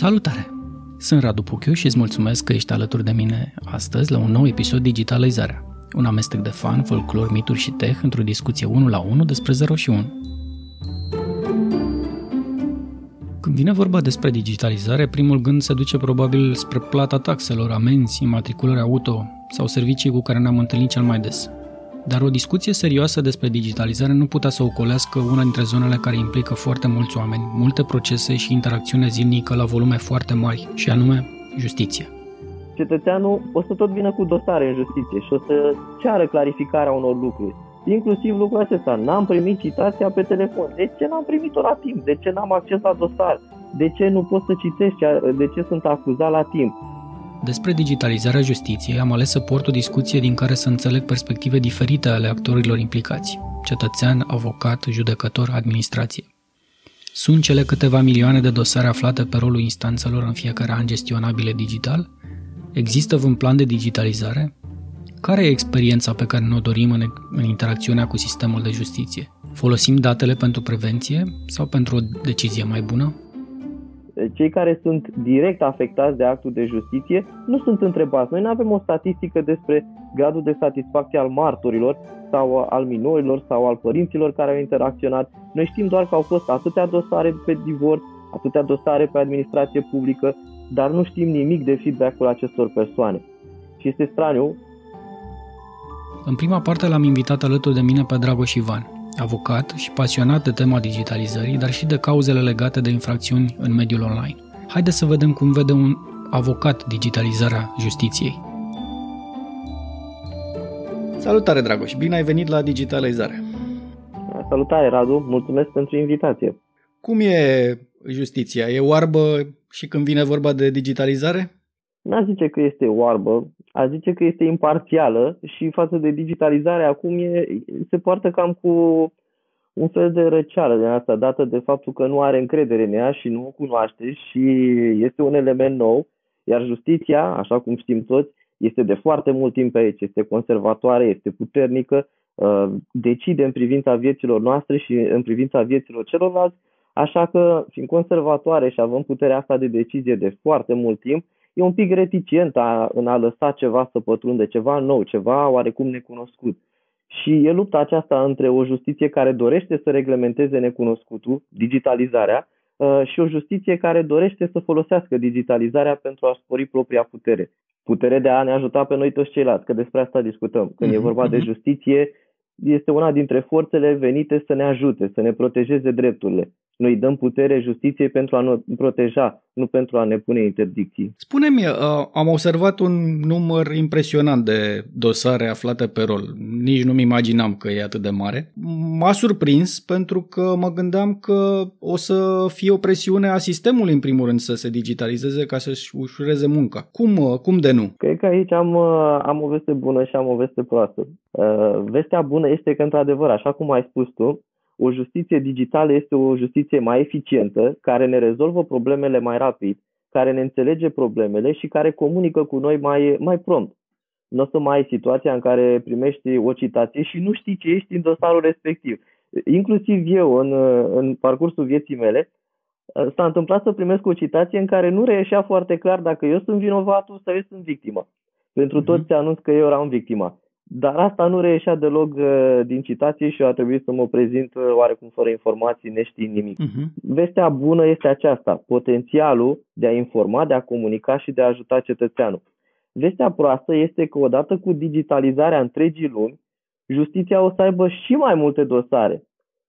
Salutare! Sunt Radu Puchiu și îți mulțumesc că ești alături de mine astăzi la un nou episod Digitalizarea, un amestec de fan, folclor, mituri și tech într-o discuție 1 la 1 despre 0 și 1. Când vine vorba despre digitalizare, primul gând se duce probabil spre plata taxelor, amenzi, matriculări auto sau servicii cu care ne-am întâlnit cel mai des. Dar o discuție serioasă despre digitalizare nu putea să ocolească una dintre zonele care implică foarte mulți oameni, multe procese și interacțiune zilnică la volume foarte mari, și anume justiție. Cetățeanul o să tot vină cu dosare în justiție și o să ceară clarificarea unor lucruri. Inclusiv lucrul acesta, n-am primit citația pe telefon. De ce n-am primit-o la timp? De ce n-am acces la dosar? De ce nu pot să citesc? De ce sunt acuzat la timp? Despre digitalizarea justiției am ales să port o discuție din care să înțeleg perspective diferite ale actorilor implicați, cetățean, avocat, judecător, administrație. Sunt cele câteva milioane de dosare aflate pe rolul instanțelor în fiecare an gestionabile digital? Există un plan de digitalizare? Care e experiența pe care ne-o dorim în, în interacțiunea cu sistemul de justiție? Folosim datele pentru prevenție sau pentru o decizie mai bună? Cei care sunt direct afectați de actul de justiție nu sunt întrebați. Noi nu avem o statistică despre gradul de satisfacție al martorilor sau al minorilor sau al părinților care au interacționat. Noi știm doar că au fost atâtea dosare pe divorț, atâtea dosare pe administrație publică, dar nu știm nimic de feedback-ul acestor persoane. Și este straniu. În prima parte l-am invitat alături de mine pe Dragoș Ivan, avocat și pasionat de tema digitalizării, dar și de cauzele legate de infracțiuni în mediul online. Haideți să vedem cum vede un avocat digitalizarea justiției. Salutare, Dragoș! Bine ai venit la Digitalizare! Salutare, Radu! Mulțumesc pentru invitație! Cum e justiția? E oarbă și când vine vorba de digitalizare? N-aș zice că este oarbă, aș zice că este imparțială și față de digitalizare acum e, se poartă cam cu un fel de răceală de asta, dată de faptul că nu are încredere în ea și nu o cunoaște și este un element nou, iar justiția, așa cum știm toți, este de foarte mult timp pe aici, este conservatoare, este puternică, uh, decide în privința vieților noastre și în privința vieților celorlalți, așa că, fiind conservatoare și având puterea asta de decizie de foarte mult timp, e un pic reticent a, în a lăsa ceva să pătrunde, ceva nou, ceva oarecum necunoscut. Și e lupta aceasta între o justiție care dorește să reglementeze necunoscutul, digitalizarea, uh, și o justiție care dorește să folosească digitalizarea pentru a spori propria putere. Putere de a ne ajuta pe noi toți ceilalți, că despre asta discutăm. Când e mhm, vorba de mhm. justiție, este una dintre forțele venite să ne ajute, să ne protejeze drepturile. Noi dăm putere justiției pentru a ne proteja, nu pentru a ne pune interdicții. Spune-mi, uh, am observat un număr impresionant de dosare aflate pe rol. Nici nu-mi imaginam că e atât de mare. M-a surprins pentru că mă gândeam că o să fie o presiune a sistemului, în primul rând, să se digitalizeze ca să-și ușureze munca. Cum, uh, cum de nu? Cred că aici am, uh, am o veste bună și am o veste proastă. Vestea bună este că, într-adevăr, așa cum ai spus tu, o justiție digitală este o justiție mai eficientă, care ne rezolvă problemele mai rapid, care ne înțelege problemele și care comunică cu noi mai, mai prompt. Nu o să mai ai situația în care primești o citație și nu știi ce ești în dosarul respectiv. Inclusiv eu, în, în parcursul vieții mele, s-a întâmplat să primesc o citație în care nu reieșea foarte clar dacă eu sunt vinovatul sau eu sunt victima. Pentru mhm. toți anunț că eu eram victima. Dar asta nu reieșea deloc uh, din citație și a trebuit să mă prezint uh, oarecum fără informații, neștiind nimic. Uh-huh. Vestea bună este aceasta, potențialul de a informa, de a comunica și de a ajuta cetățeanul. Vestea proastă este că odată cu digitalizarea întregii lumi, justiția o să aibă și mai multe dosare.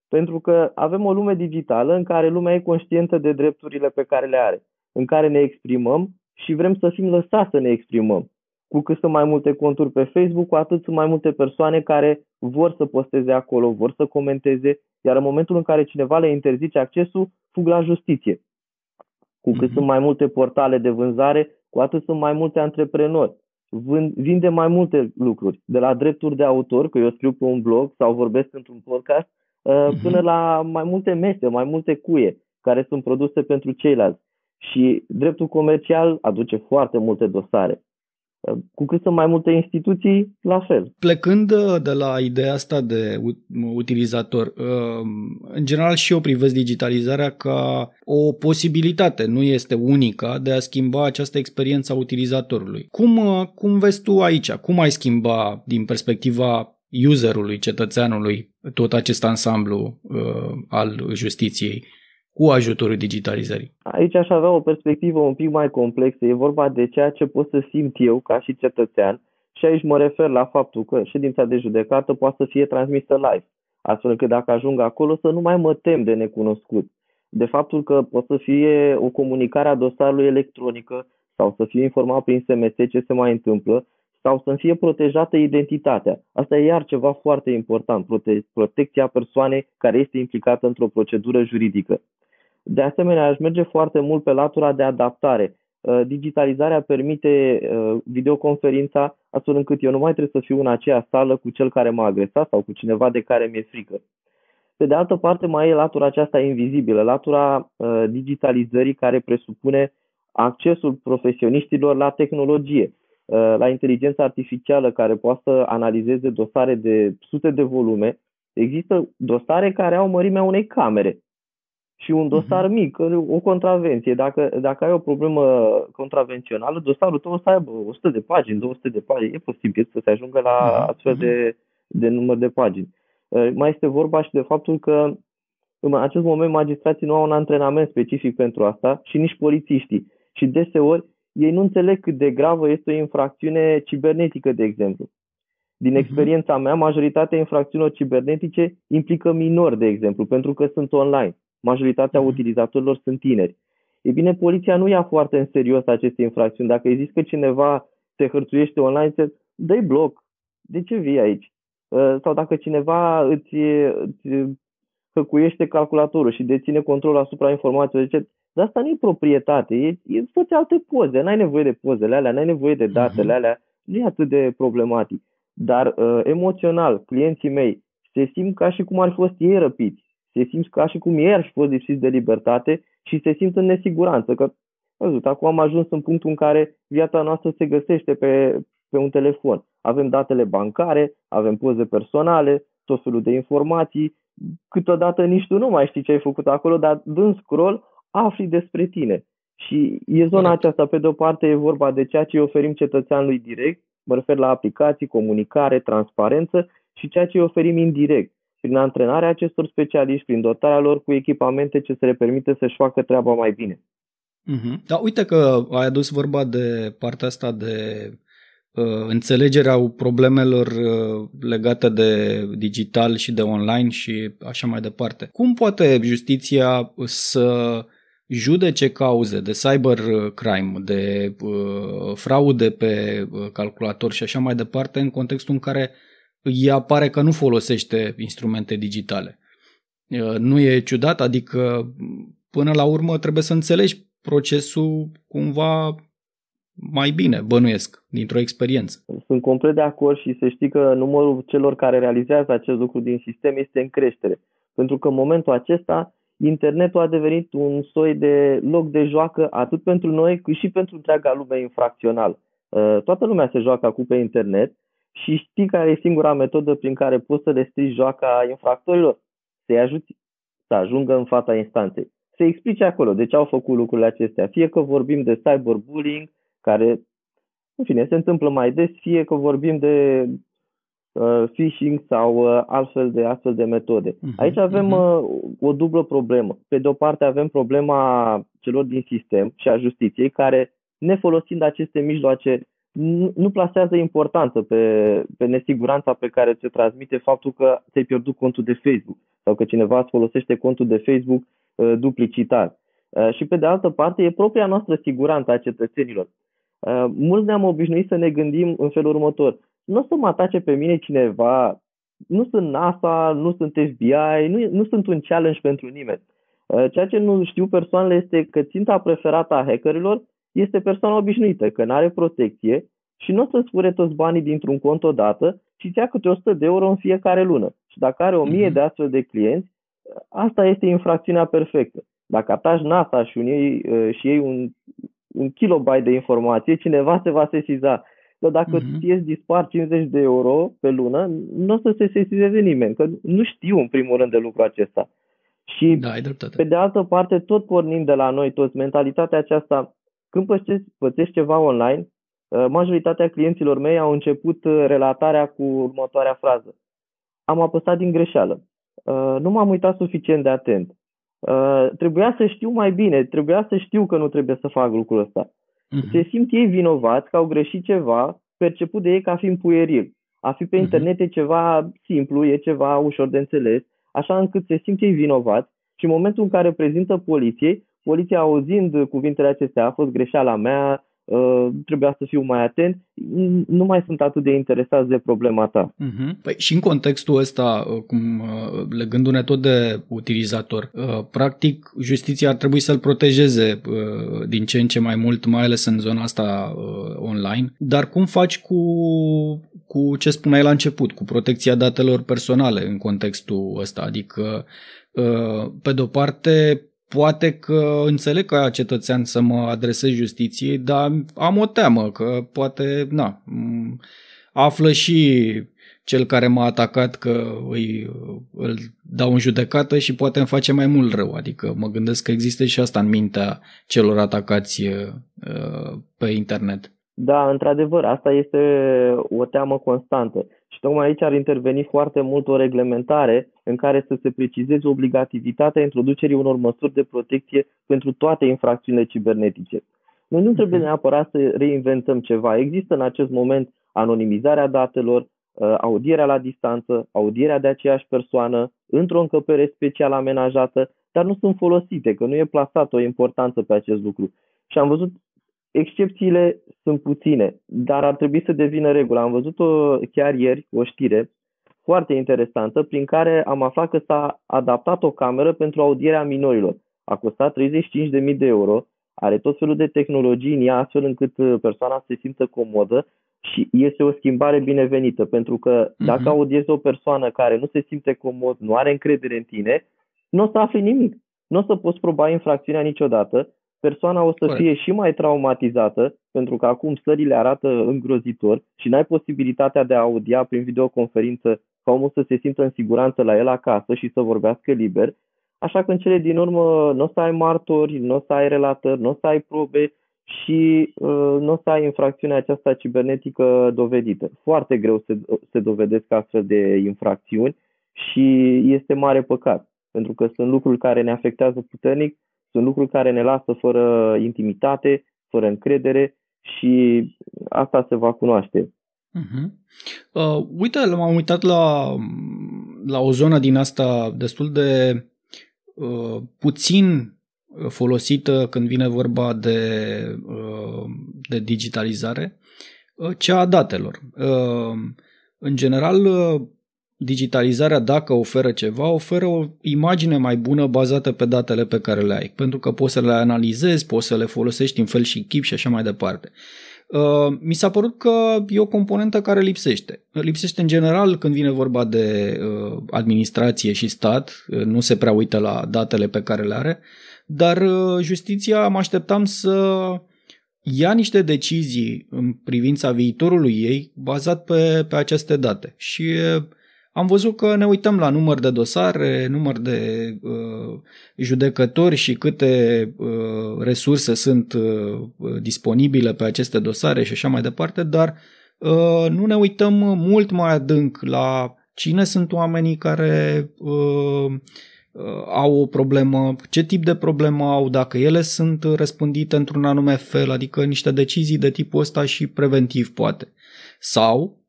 Pentru că avem o lume digitală în care lumea e conștientă de drepturile pe care le are, în care ne exprimăm și vrem să fim lăsați să ne exprimăm cu cât sunt mai multe conturi pe Facebook, cu atât sunt mai multe persoane care vor să posteze acolo, vor să comenteze, iar în momentul în care cineva le interzice accesul, fug la justiție. Cu cât mm-hmm. sunt mai multe portale de vânzare, cu atât sunt mai multe antreprenori. Vând, vinde mai multe lucruri, de la drepturi de autor, că eu scriu pe un blog sau vorbesc într-un podcast, mm-hmm. până la mai multe mese, mai multe cuie care sunt produse pentru ceilalți. Și dreptul comercial aduce foarte multe dosare Cu cât sunt mai multe instituții, la fel. Plecând uh, de la ideea asta de utilizator, uh, în general și eu privesc digitalizarea ca o posibilitate, nu este unica, de a schimba această experiență a utilizatorului. Cum, uh, cum vezi tu aici? Cum ai schimba din perspectiva userului, cetățeanului, tot acest ansamblu uh, al justiției? Cu ajutorul digitalizării? Aici aș avea o perspectivă un pic mai complexă. E vorba de ceea ce pot să simt eu ca și cetățean și aici mă refer la faptul că ședința de judecată poate să fie transmisă live, astfel încât dacă ajung acolo să nu mai mă tem de necunoscut. De faptul că pot să fie o comunicare a dosarului electronică sau să fie informat prin SMS ce se mai întâmplă sau să fie protejată identitatea. Asta e iar ceva foarte important, prote- protecția persoanei care este implicată într-o procedură juridică. De asemenea, aș merge foarte mult pe latura de adaptare. Uh, digitalizarea permite uh, videoconferința astfel încât eu nu mai trebuie să fiu în aceea sală cu cel care m-a agresat sau cu cineva de care mi-e frică. Pe de altă parte, mai e latura aceasta invizibilă, latura uh, digitalizării care presupune accesul profesioniștilor la tehnologie, la inteligența artificială care poate să analizeze dosare de sute de volume. Există dosare care au mărimea unei camere și un dosar uh-huh. mic, o contravenție. Dacă, dacă ai o problemă contravențională, dosarul tău o să aibă 100 de pagini, 200 de pagini. E posibil să se ajungă la uh-huh. astfel de, de număr de pagini. Uh, mai este vorba și de faptul că în acest moment magistrații nu au un antrenament specific pentru asta și nici polițiștii. Și deseori ei nu înțeleg cât de gravă este o infracțiune cibernetică, de exemplu. Din mhm. experiența mea, majoritatea infracțiunilor cibernetice implică minori, de exemplu, pentru că sunt online majoritatea mm. utilizatorilor sunt tineri. E bine, poliția nu ia foarte în serios aceste infracțiuni. Dacă îi zici că cineva se hărțuiește online, se dă bloc. De ce vii aici? Uh, sau dacă cineva îți, îți hăcuiește calculatorul și deține control asupra informațiilor, zice, dar asta nu e proprietate, e, e toate alte poze, n-ai nevoie de pozele alea, n-ai nevoie de datele mm-hmm. alea, nu e atât de problematic. Dar uh, emoțional, clienții mei se simt ca și cum ar fi fost ei răpiți se simt ca și cum ei ar fi fost lipsiți de libertate și se simt în nesiguranță. Că, văzut, acum am ajuns în punctul în care viața noastră se găsește pe, pe un telefon. Avem datele bancare, avem poze personale, tot felul de informații, câteodată nici tu nu mai știi ce ai făcut acolo, dar dând scroll afli despre tine. Și e zona aceasta, pe de-o parte e vorba de ceea ce îi oferim cetățeanului direct, mă refer la aplicații, comunicare, transparență și ceea ce îi oferim indirect, prin antrenarea acestor specialiști, prin dotarea lor cu echipamente ce să le permite să-și facă treaba mai bine. Mm-hmm. Da, uite că ai adus vorba de partea asta de uh, înțelegerea problemelor uh, legate de digital și de online și așa mai departe. Cum poate justiția să judece cauze de cybercrime, de uh, fraude pe uh, calculator și așa mai departe în contextul în care uh, ea pare că nu folosește instrumente digitale. Nu e ciudat, adică până la urmă trebuie să înțelegi procesul cumva mai bine, bănuiesc, dintr-o experiență. Sunt complet de acord și să știi că numărul celor care realizează acest lucru din sistem este în creștere. Pentru că în momentul acesta internetul a devenit un soi de loc de joacă atât pentru noi cât și pentru întreaga lume infracțională. Toată lumea se joacă acum pe internet și știi care e singura metodă prin care poți să le strici joaca infractorilor? Să-i ajuți să ajungă în fața instanței. Să explice acolo de ce au făcut lucrurile acestea. Fie că vorbim de cyberbullying, care, în fine, se întâmplă mai des, fie că vorbim de uh, phishing sau uh, altfel de astfel de metode. Uh-huh, Aici avem uh-huh. uh, o dublă problemă. Pe de o parte avem problema celor din sistem și a justiției care, nefolosind aceste mijloace, nu, nu plasează importanță pe, pe nesiguranța pe care ți transmite faptul că ți-ai pierdut contul de Facebook sau că cineva îți folosește contul de Facebook uh, duplicitar. Uh, și pe de altă parte e propria noastră siguranță a cetățenilor. Uh, mulți ne-am obișnuit să ne gândim în felul următor. Nu o să mă atace pe mine cineva, nu sunt NASA, nu sunt FBI, nu, nu sunt un challenge pentru nimeni. Uh, ceea ce nu știu persoanele este că ținta preferată a hackerilor este persoana obișnuită, că nu are protecție și nu o să-ți fure toți banii dintr-un cont odată, ci ți ia câte 100 de euro în fiecare lună. Și dacă are 1000 mm-hmm. de astfel de clienți, asta este infracțiunea perfectă. Dacă atași NASA și, un ei, uh, și ei un, un kilobyte de informație, cineva se va sesiza. Dar dacă uh-huh. ție îți dispar 50 de euro pe lună, nu o să se sesizeze nimeni, că nu știu în primul rând de lucrul acesta. Și da, pe de altă parte, tot pornind de la noi toți, mentalitatea aceasta, când pățești, pățești ceva online, uh, majoritatea clienților mei au început uh, relatarea cu următoarea frază. Am apăsat din greșeală. Uh, nu m-am uitat suficient de atent. Trebuia să știu mai bine, trebuia să știu că nu trebuie să fac lucrul ăsta. Uh-huh. Se simt ei vinovați că au greșit ceva perceput de ei ca fiind pueril. A fi pe uh-huh. internet e ceva simplu, e ceva ușor de înțeles, așa încât se simt ei vinovați și în momentul în care prezintă poliției, poliția auzind cuvintele acestea, a fost greșeala mea, uh, trebuia să fiu mai atent, nu mai sunt atât de interesați de problema ta. Uh-huh. Păi și în contextul ăsta, uh, cum uh, legându-ne tot de utilizator, uh, practic justiția ar trebui să-l protejeze din ce în ce mai mult, mai ales în zona asta online, dar cum faci cu cu ce spuneai la început, cu protecția datelor personale în contextul ăsta. Adică, pe de-o parte, poate că înțeleg ca cetățean să mă adresez justiției, dar am o teamă că poate, na, află și cel care m-a atacat că îi, îl dau în judecată și poate îmi face mai mult rău. Adică mă gândesc că există și asta în mintea celor atacați uh, pe internet. Da, într-adevăr, asta este o teamă constantă. Și tocmai aici ar interveni foarte mult o reglementare în care să se precizeze obligativitatea introducerii unor măsuri de protecție pentru toate infracțiunile cibernetice. Noi nu trebuie mhm. neapărat să reinventăm ceva. Există în acest moment anonimizarea datelor, uh, audierea la distanță, audierea de aceeași persoană, într-o încăpere special amenajată, dar nu sunt folosite, că nu e plasată o importanță pe acest lucru. Și am văzut Excepțiile sunt puține, dar ar trebui să devină regulă. Am văzut-o chiar ieri, o știre foarte interesantă, prin care am aflat că s-a adaptat o cameră pentru audierea minorilor. A costat 35.000 de euro, are tot felul de tehnologii în ea, astfel încât uh, persoana se simtă comodă și este o schimbare binevenită, pentru că uh-huh. dacă audiezi o persoană care nu se simte comod, nu are încredere în tine, nu o să afli nimic. Nu o să poți proba infracțiunea niciodată persoana o să Corect. fie și mai traumatizată, pentru că acum stările arată îngrozitor și n-ai posibilitatea de a audia prin videoconferință ca omul să se simtă în siguranță la el acasă și să vorbească liber. Așa că în cele din urmă nu o să ai martori, nu o să ai relatări, nu o să ai probe și uh, nu o să ai infracțiunea aceasta cibernetică dovedită. Foarte greu se, se dovedesc astfel de infracțiuni și este mare păcat, pentru că sunt lucruri care ne afectează puternic sunt lucruri care ne lasă fără intimitate, fără încredere și asta se va cunoaște. Uh-huh. Uh, uite, m-am uitat la, la o zonă din asta destul de uh, puțin folosită când vine vorba de, uh, de digitalizare, uh, cea a datelor. Uh, în general, uh, digitalizarea, dacă oferă ceva, oferă o imagine mai bună bazată pe datele pe care le ai, pentru că poți să le analizezi, poți să le folosești în fel și chip și așa mai departe. Uh, mi s-a părut că e o componentă care lipsește. Lipsește în general când vine vorba de uh, administrație și stat, uh, nu se prea uită la datele pe care le are, dar justiția mă așteptam să ia niște decizii în privința viitorului ei bazat pe, pe aceste date. Și am văzut că ne uităm la număr de dosare, număr de uh, judecători și câte uh, resurse sunt uh, disponibile pe aceste dosare și așa mai departe, dar uh, nu ne uităm mult mai adânc la cine sunt oamenii care uh, uh au o problemă, ce tip de problemă au, dacă ele sunt răspândite într-un anume fel, adică niște decizii de tipul ăsta și preventiv poate. Sau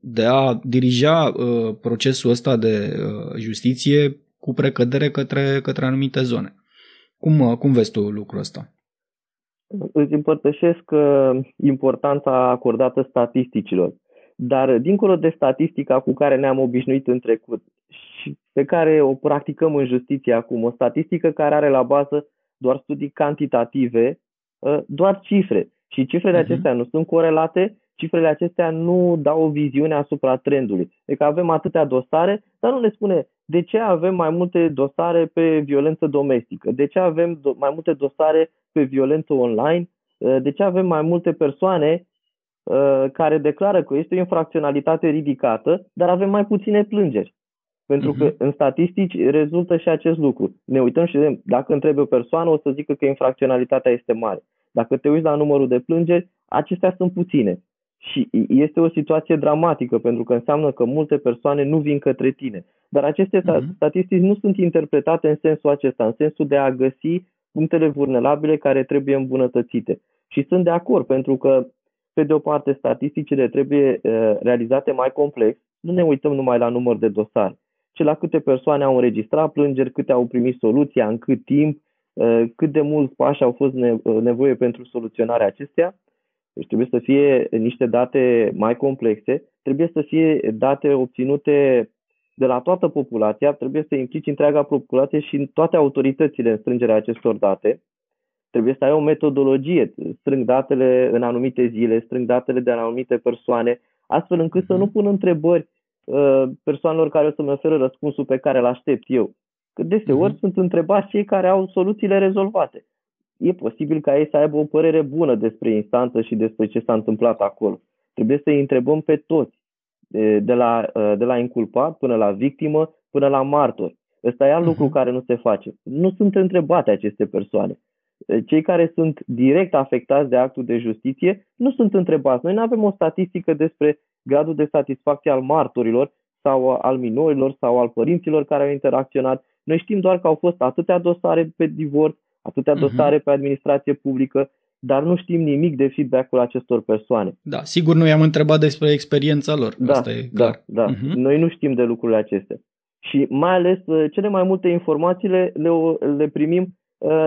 de a dirija uh, procesul ăsta de uh, justiție cu precădere către, către anumite zone. Cum, uh, cum vezi tu lucrul ăsta? Îți împărtășesc uh, importanța acordată statisticilor. Dar dincolo de statistica cu care ne-am obișnuit în trecut și pe care o practicăm în justiție acum, o statistică care are la bază doar studii cantitative, uh, doar cifre. Și cifrele uh-huh. acestea nu sunt corelate cifrele acestea nu dau o viziune asupra trendului. Deci avem atâtea dosare, dar nu ne spune de ce avem mai multe dosare pe violență domestică, de ce avem do- mai multe dosare pe violență online, uh, de ce avem mai multe persoane uh, care declară că este o infracționalitate ridicată, dar avem mai puține plângeri. Pentru că mhm. în statistici rezultă și acest lucru. Ne uităm și vedem, dacă întrebi o persoană, o să zică că infracționalitatea este mare. Dacă te uiți la numărul de plângeri, acestea sunt puține. Și este o situație dramatică, pentru că înseamnă că multe persoane nu vin către tine. Dar aceste uh-huh. statistici nu sunt interpretate în sensul acesta, în sensul de a găsi punctele vulnerabile care trebuie îmbunătățite. Și sunt de acord, pentru că, pe de o parte, statisticile trebuie uh, realizate mai complex. Nu ne uităm numai la număr de dosare, ci la câte persoane au înregistrat plângeri, câte au primit soluția, în cât timp, uh, cât de mulți pași au fost nevoie pentru soluționarea acestea deci trebuie să fie niște date mai complexe, trebuie să fie date obținute de la toată populația, trebuie să implici întreaga populație și toate autoritățile în strângerea acestor date. Trebuie să ai o metodologie, strâng datele în anumite zile, strâng datele de la anumite persoane, astfel încât să nu pun întrebări uh, persoanelor care o să-mi oferă răspunsul pe care îl aștept eu. Că deseori uh-huh. sunt întrebați cei care au soluțiile rezolvate e posibil ca ei să aibă o părere bună despre instanță și despre ce s-a întâmplat acolo. Trebuie să îi întrebăm pe toți, de la, de la inculpat până la victimă, până la martor. Ăsta e alt uh-huh. lucru care nu se face. Nu sunt întrebate aceste persoane. Cei care sunt direct afectați de actul de justiție nu sunt întrebați. Noi nu avem o statistică despre gradul de satisfacție al martorilor sau al minorilor sau al părinților care au interacționat. Noi știm doar că au fost atâtea dosare pe divorț, atâtea mhm. dosare uh-huh. pe administrație publică, dar nu știm nimic de feedback-ul acestor persoane. Da, sigur nu i-am întrebat despre experiența lor, da, asta e da, clar. Da, uh-huh. Noi nu știm de lucrurile acestea. Și mai ales uh, cele mai multe informațiile le, le primim uh,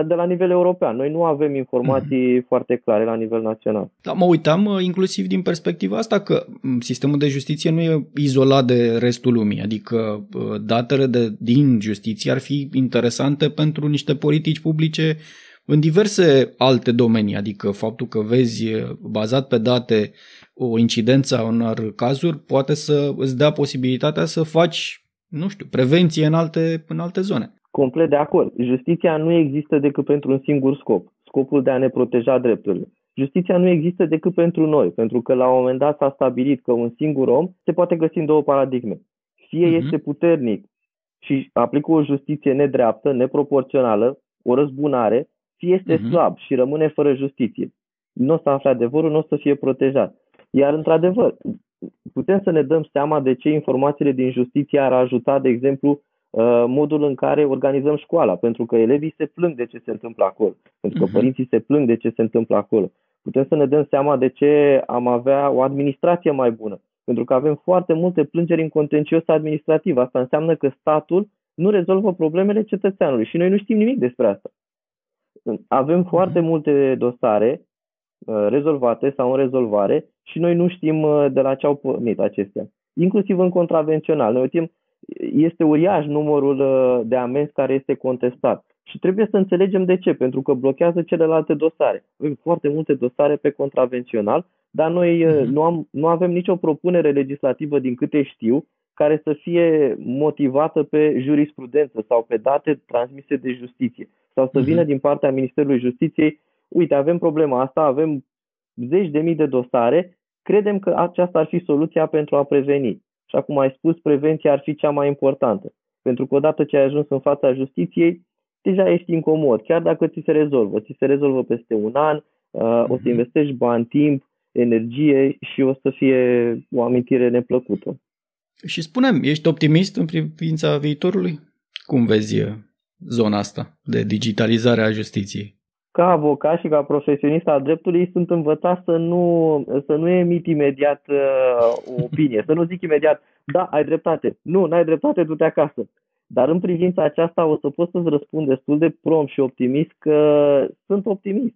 de la nivel european. Noi nu avem informații mm. foarte clare la nivel național. Da, mă uitam uh, inclusiv din perspectiva asta că mm, sistemul de justiție nu e izolat de restul lumii, adică datele de, din justiție ar fi interesante pentru niște politici publice în diverse alte domenii, adică faptul că vezi bazat pe date o incidență a unor cazuri poate să îți dea posibilitatea să faci, nu știu, prevenție în alte, în alte zone. Complet de acord. Justiția nu există decât pentru un singur scop, scopul de a ne proteja drepturile. Justiția nu există decât pentru noi, pentru că la un moment dat s-a stabilit că un singur om se poate găsi în două paradigme. Fie uh-huh. este puternic și aplică o justiție nedreaptă, neproporțională, o răzbunare, fie este uh-huh. slab și rămâne fără justiție. Nu o să afle adevărul, nu o să fie protejat. Iar, într-adevăr, putem să ne dăm seama de ce informațiile din justiție ar ajuta, de exemplu, uh, modul în care organizăm școala, pentru că elevii se plâng de ce se întâmplă acolo, pentru că uh-huh. părinții se plâng de ce se întâmplă acolo. Putem să ne dăm seama de ce am avea o administrație mai bună, pentru că avem foarte multe plângeri în contencios administrativ. Asta înseamnă că statul nu rezolvă problemele cetățeanului și noi nu știm nimic despre asta. Avem mhm. foarte multe dosare uh, rezolvate sau în rezolvare și noi nu știm uh, de la ce au pornit acestea. Inclusiv în contravențional. Noi uităm, este uriaș numărul uh, de amenzi care este contestat. Și trebuie să înțelegem de ce, pentru că blochează celelalte dosare. Avem foarte multe dosare pe contravențional, dar noi uh-huh. nu, am, nu avem nicio propunere legislativă, din câte știu, care să fie motivată pe jurisprudență sau pe date transmise de justiție sau să vină uh-huh. din partea Ministerului Justiției, uite, avem problema asta, avem zeci de mii de dosare, credem că aceasta ar fi soluția pentru a preveni. Și acum ai spus, prevenția ar fi cea mai importantă. Pentru că odată ce ai ajuns în fața justiției, deja ești incomod, chiar dacă ți se rezolvă. Ți se rezolvă peste un an, uh, o să mhm. investești bani, timp, energie și o să fie o amintire neplăcută. Și spunem, ești optimist în privința viitorului? Cum vezi zona asta de digitalizare a justiției? Ca avocat și ca profesionist al dreptului sunt învățat să nu, să nu emit imediat uh, o opinie, să nu zic imediat, da, ai dreptate, nu, n-ai dreptate, du-te acasă. Dar în privința aceasta o să pot să-ți răspund destul de prompt și optimist că sunt optimist.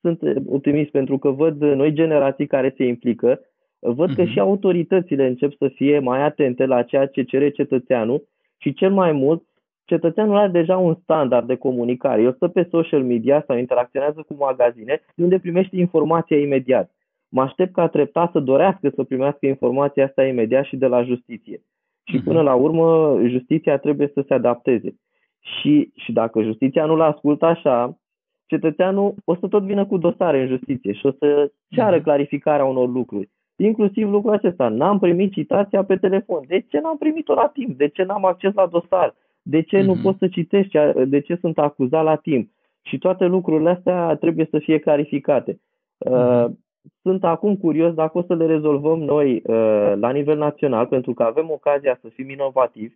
Sunt optimist pentru că văd noi generații care se implică, văd uh-huh. că mhm. și autoritățile încep să fie mai atente la ceea ce cere cetățeanul și cel mai mult cetățeanul are deja un standard de comunicare. El stă pe social media sau interacționează cu magazine unde primește informația imediat. Mă aștept ca treptat să dorească să primească informația asta imediat și de la justiție. Și mhm. până la urmă, justiția trebuie să se adapteze. Și, și dacă justiția nu-l ascultă așa, cetățeanul o să tot vină cu dosare în justiție și o să ceară Mhm. clarificarea unor lucruri. Inclusiv lucrul acesta. N-am primit citația pe telefon. De ce n-am primit-o la timp? De ce n-am acces la dosar? De ce nu Mhm. pot să citești? De ce sunt acuzat la timp? Și toate lucrurile astea trebuie să fie clarificate. Uh, Mhm. Sunt acum curios dacă o să le rezolvăm noi uh, la nivel național, pentru că avem ocazia să fim inovativi.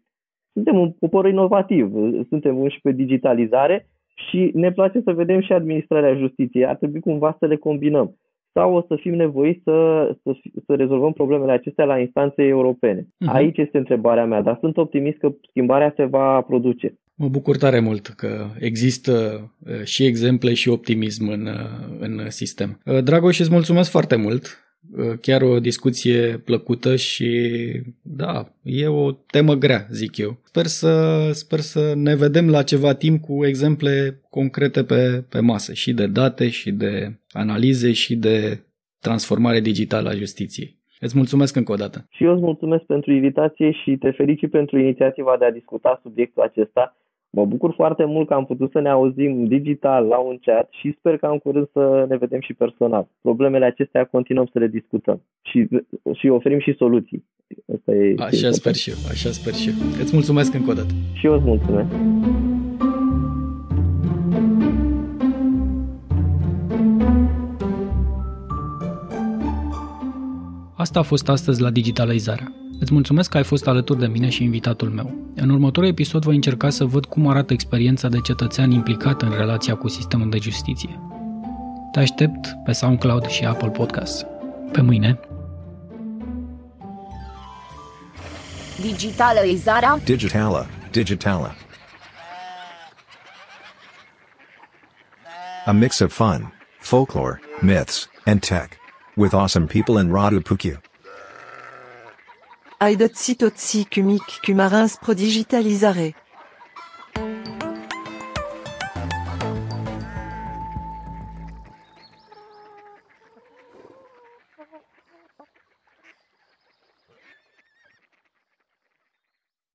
Suntem un popor inovativ, uh, suntem buni și pe digitalizare și ne place să vedem și administrarea justiției. Ar trebui cumva să le combinăm. Sau o să fim nevoiți să, să, să rezolvăm problemele acestea la instanțe europene. Mhm. Aici este întrebarea mea, dar sunt optimist că schimbarea se va produce. Mă bucur tare mult că există uh, și exemple și optimism în, uh, în sistem. Uh, Dragoș, îți mulțumesc foarte mult. Uh, Chiar o discuție plăcută și da, e o temă grea, zic eu. Sper să, sper să ne vedem la ceva timp cu exemple concrete pe, pe masă și de date și de analize și de transformare digitală a justiției. Îți mulțumesc încă o dată. Și eu îți mulțumesc pentru invitație și te felicit pentru inițiativa de a discuta subiectul acesta. Mă bucur foarte mult că am putut să ne auzim digital la un chat și sper că în curând să ne vedem și personal. Problemele acestea continuăm să le discutăm și, și oferim și soluții. Asta e Așa sper și eu, așa sper și eu. Îți mulțumesc încă o dată. Și eu îți mulțumesc. Asta a fost astăzi la Digitalizarea. Îți mulțumesc că ai fost alături de mine și invitatul meu. În următorul episod voi încerca să văd cum arată experiența de cetățean implicat în relația cu sistemul de justiție. Te aștept pe SoundCloud și Apple Podcasts. Pe mâine! Digitalizarea Digitala, Digitala. A mix of fun, folklore, myths, and tech. With awesome people in Radu Pukyu. Aidotsi totsi kumik kumarins prodigitalisare.